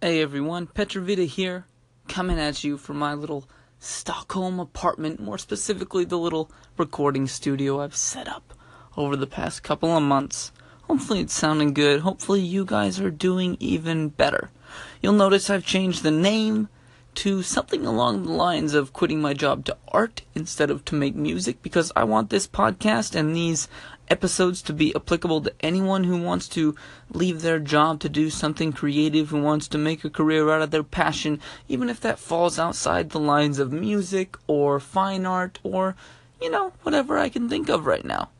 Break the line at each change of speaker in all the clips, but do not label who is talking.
Hey everyone, Petrovita here, coming at you from my little Stockholm apartment, more specifically the little recording studio I've set up over the past couple of months. Hopefully it's sounding good. Hopefully you guys are doing even better. You'll notice I've changed the name to something along the lines of quitting my job to art instead of to make music because I want this podcast and these episodes to be applicable to anyone who wants to leave their job to do something creative, who wants to make a career out of their passion, even if that falls outside the lines of music or fine art or, you know, whatever I can think of right now.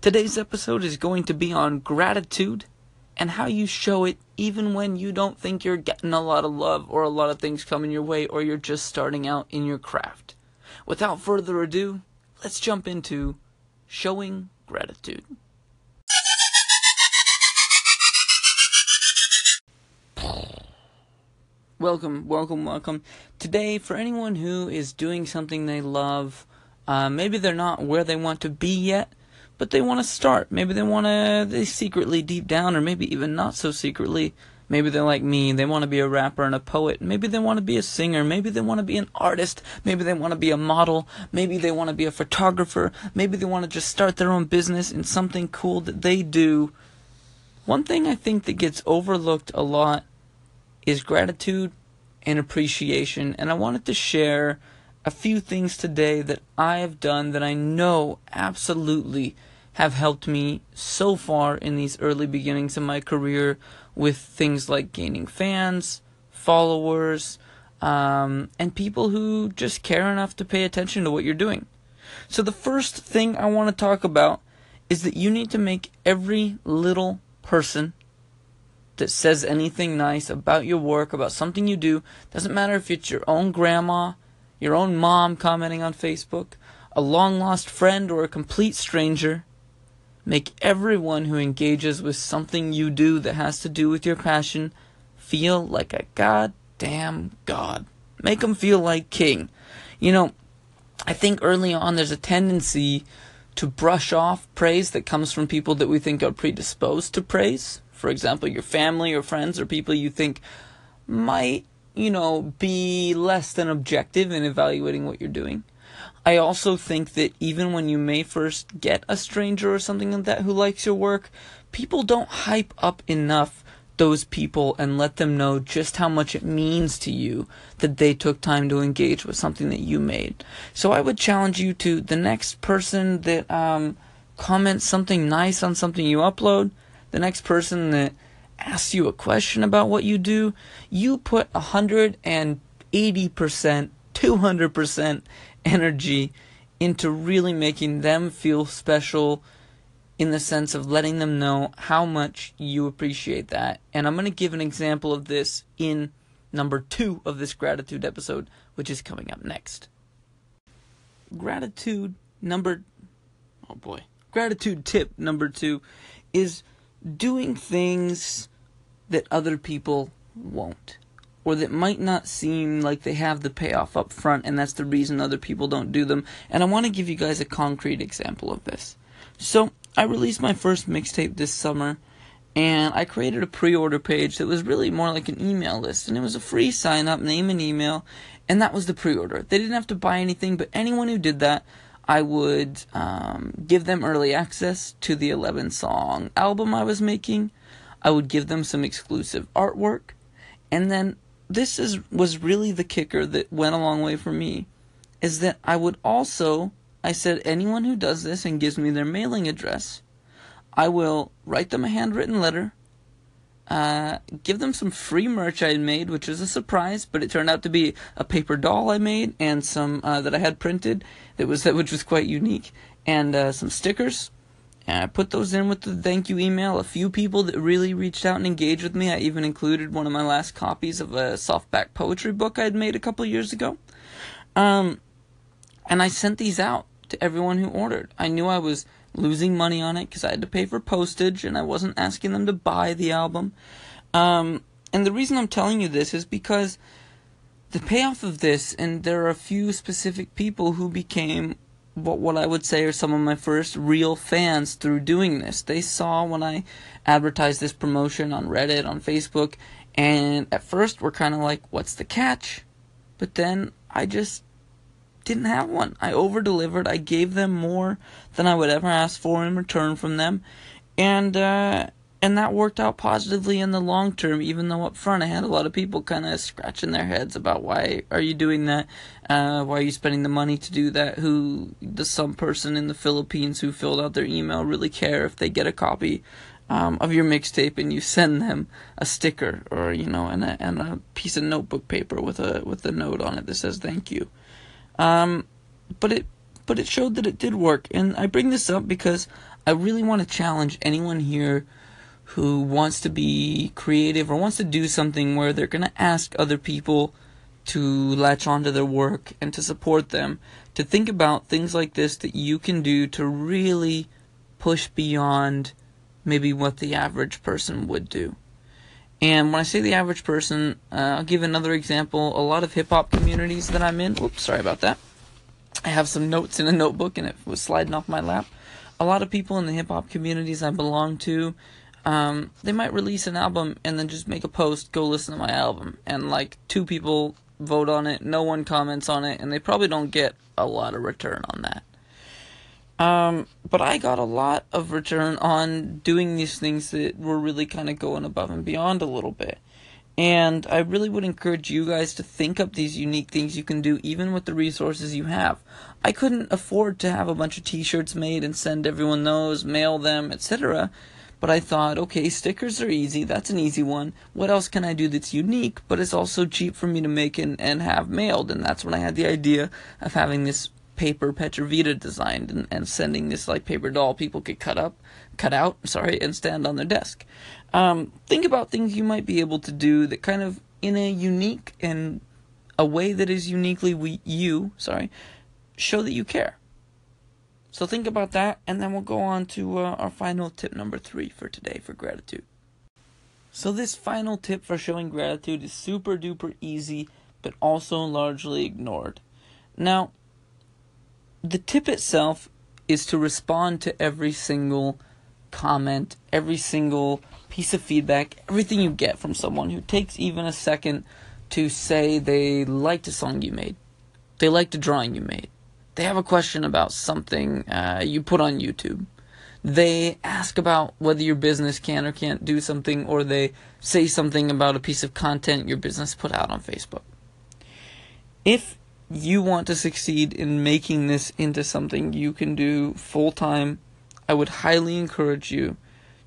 Today's episode is going to be on gratitude and how you show it even when you don't think you're getting a lot of love or a lot of things coming your way or you're just starting out in your craft. Without further ado, let's jump into showing gratitude. Welcome, welcome, welcome. Today, for anyone who is doing something they love, uh, maybe they're not where they want to be yet, but they want to start. Maybe they want to, they secretly deep down, or maybe even not so secretly, maybe they're like me, they want to be a rapper and a poet. Maybe they want to be a singer. Maybe they want to be an artist. Maybe they want to be a model. Maybe they want to be a photographer. Maybe they want to just start their own business in something cool that they do. One thing I think that gets overlooked a lot is gratitude and appreciation, and I wanted to share a few things today that I have done that I know absolutely have helped me so far in these early beginnings of my career with things like gaining fans, followers, um, and people who just care enough to pay attention to what you're doing. So, the first thing I want to talk about is that you need to make every little person that says anything nice about your work, about something you do, doesn't matter if it's your own grandma, your own mom commenting on Facebook, a long lost friend, or a complete stranger. Make everyone who engages with something you do that has to do with your passion feel like a goddamn god. Make them feel like king. You know, I think early on there's a tendency to brush off praise that comes from people that we think are predisposed to praise. For example, your family or friends or people you think might you know, be less than objective in evaluating what you're doing. I also think that even when you may first get a stranger or something like that who likes your work, people don't hype up enough those people and let them know just how much it means to you that they took time to engage with something that you made. So I would challenge you to the next person that um, comments something nice on something you upload, the next person that asks you a question about what you do, you put 180%, 200% energy into really making them feel special in the sense of letting them know how much you appreciate that. And I'm going to give an example of this in number two of this gratitude episode, which is coming up next. Gratitude number, oh boy, gratitude tip number two is doing things that other people won't or that might not seem like they have the payoff up front and that's the reason other people don't do them and i want to give you guys a concrete example of this so i released my first mixtape this summer and i created a pre-order page that was really more like an email list and it was a free sign up name and email and that was the pre-order they didn't have to buy anything but anyone who did that I would um, give them early access to the 11 song album I was making. I would give them some exclusive artwork. And then this is was really the kicker that went a long way for me is that I would also I said anyone who does this and gives me their mailing address, I will write them a handwritten letter, uh, give them some free merch I had made, which was a surprise, but it turned out to be a paper doll I made and some uh, that I had printed that was that which was quite unique, and uh, some stickers and I put those in with the thank you email. A few people that really reached out and engaged with me. I even included one of my last copies of a softback poetry book I'd made a couple years ago. Um, and I sent these out to everyone who ordered. I knew I was losing money on it because I had to pay for postage and I wasn't asking them to buy the album. Um, and the reason I'm telling you this is because the payoff of this, and there are a few specific people who became what what I would say are some of my first real fans through doing this. They saw when I advertised this promotion on Reddit, on Facebook, And at first, we're kind of like, what's the catch? But then I just didn't have one. I over delivered. I gave them more than I would ever ask for in return from them. And, uh, and that worked out positively in the long term even though up front i had a lot of people kind of scratching their heads about why are you doing that? Uh, why are you spending the money to do that? Who does some person in the philippines who filled out their email really care if they get a copy um, of your mixtape and you send them a sticker or you know and a, and a piece of notebook paper with a with a note on it that says thank you. Um, but it but it showed that it did work. And i bring this up because i really want to challenge anyone here who wants to be creative or wants to do something where they're going to ask other people to latch onto their work and to support them, to think about things like this that you can do to really push beyond maybe what the average person would do. And when I say the average person, uh, I'll give another example. A lot of hip hop communities that I'm in, whoops, sorry about that. I have some notes in a notebook and it was sliding off my lap. A lot of people in the hip hop communities I belong to um, they might release an album and then just make a post, go listen to my album, and like two people vote on it, no one comments on it, and they probably don't get a lot of return on that. Um, but I got a lot of return on doing these things that were really kind of going above and beyond a little bit. And I really would encourage you guys to think up these unique things you can do even with the resources you have. I couldn't afford to have a bunch of t-shirts made and send everyone those, mail them, etc. But I thought, okay, stickers are easy. That's an easy one. What else can I do that's unique, but it's also cheap for me to make and, and have mailed? And that's when I had the idea of having this paper Petrovita designed and, and sending this like paper doll people could cut up, cut out, sorry, and stand on their desk. Um, think about things you might be able to do that kind of in a unique and a way that is uniquely we, you, sorry, show that you care. So think about that, and then we'll go on to uh, our final tip number three for today for gratitude. So, this final tip for showing gratitude is super duper easy, but also largely ignored. Now, the tip itself is to respond to every single comment, every single piece of feedback, everything you get from someone who takes even a second to say they liked a song you made, they liked a drawing you made, they have a question about something uh, you put on YouTube. They ask about whether your business can or can't do something, or they say something about a piece of content your business put out on Facebook. If you want to succeed in making this into something you can do full time, I would highly encourage you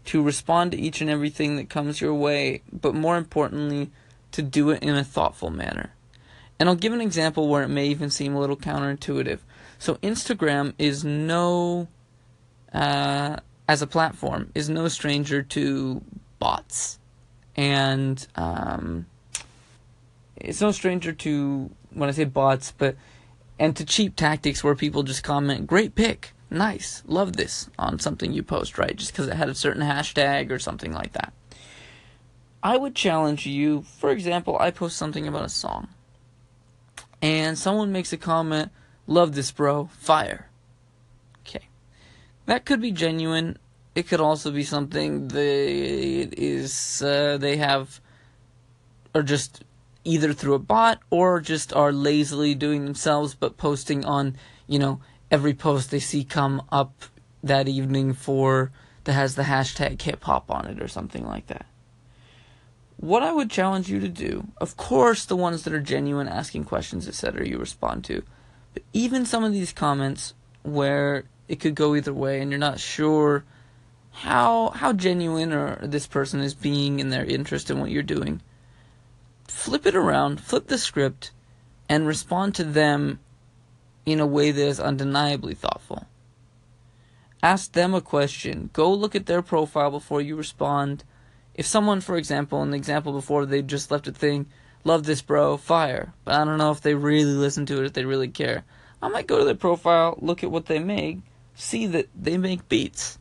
to respond to each and everything that comes your way, but more importantly, to do it in a thoughtful manner. And I'll give an example where it may even seem a little counterintuitive. So Instagram is no, uh, as a platform, is no stranger to bots, and um, it's no stranger to when I say bots, but and to cheap tactics where people just comment, "Great pick, nice, love this" on something you post, right? Just because it had a certain hashtag or something like that. I would challenge you. For example, I post something about a song, and someone makes a comment Love this, bro. Fire. Okay. That could be genuine. It could also be something that is uh, they have, or just either through a bot or just are lazily doing themselves, but posting on you know every post they see come up that evening for that has the hashtag hip hop on it or something like that. What I would challenge you to do, of course, the ones that are genuine, asking questions, etc., you respond to. But even some of these comments where it could go either way and you're not sure how how genuine or this person is being in their interest in what you're doing, flip it around, flip the script, and respond to them in a way that is undeniably thoughtful. Ask them a question. Go look at their profile before you respond. If someone, for example, in the example before, they just left a thing, love this bro, fire. But I don't know if they really listen to it, if they really care. I might go to their profile, look at what they make, see that they make beats.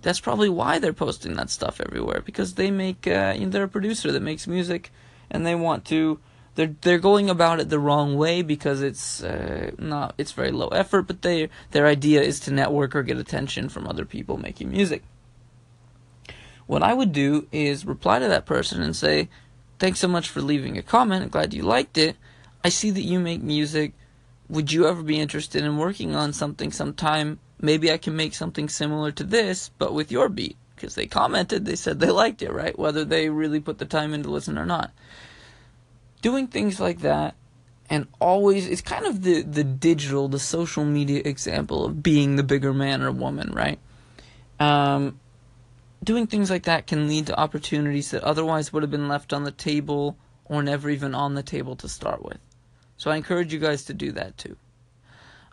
That's probably why they're posting that stuff everywhere because they make. Uh, they're a producer that makes music, and they want to. They're they're going about it the wrong way because it's uh, not. It's very low effort, but they their idea is to network or get attention from other people making music. What I would do is reply to that person and say, thanks so much for leaving a comment. I'm glad you liked it. I see that you make music. Would you ever be interested in working on something sometime? Maybe I can make something similar to this, but with your beat. Because they commented, they said they liked it, right? Whether they really put the time in to listen or not. Doing things like that, and always, it's kind of the, the digital, the social media example of being the bigger man or woman, right? Um, doing things like that can lead to opportunities that otherwise would have been left on the table or never even on the table to start with. So I encourage you guys to do that too.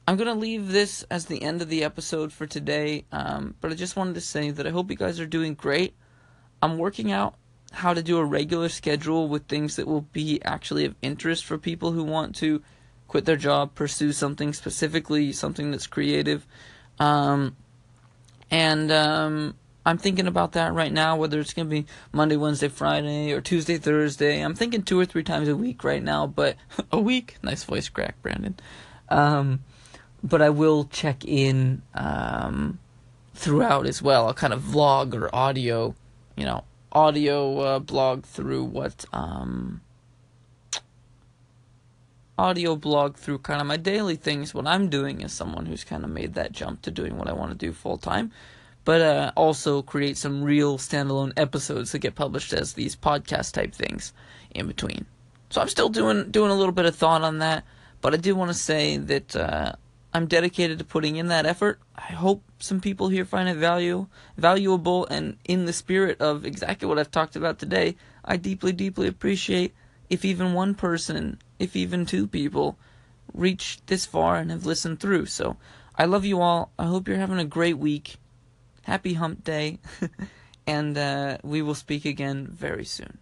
I'm going to leave this as the end of the episode for today, um, but I just wanted to say that I hope you guys are doing great. I'm working out how to do a regular schedule with things that will be actually of interest for people who want to quit their job, pursue something specifically, something that's creative. Um, and um, I'm thinking about that right now, whether it's going to be Monday, Wednesday, Friday, or Tuesday, Thursday. I'm thinking two or three times a week right now, but a week? Nice voice crack, Brandon. Um, but I will check in um, throughout as well. I'll kind of vlog or audio, you know, audio uh, blog through what. Um, audio blog through kind of my daily things, what I'm doing as someone who's kind of made that jump to doing what I want to do full time but uh, also create some real standalone episodes that get published as these podcast type things in between. So I'm still doing doing a little bit of thought on that, but I do want to say that uh, I'm dedicated to putting in that effort. I hope some people here find it value valuable, and in the spirit of exactly what I've talked about today, I deeply, deeply appreciate if even one person, if even two people, reach this far and have listened through. So I love you all. I hope you're having a great week happy hump day, and uh, we will speak again very soon.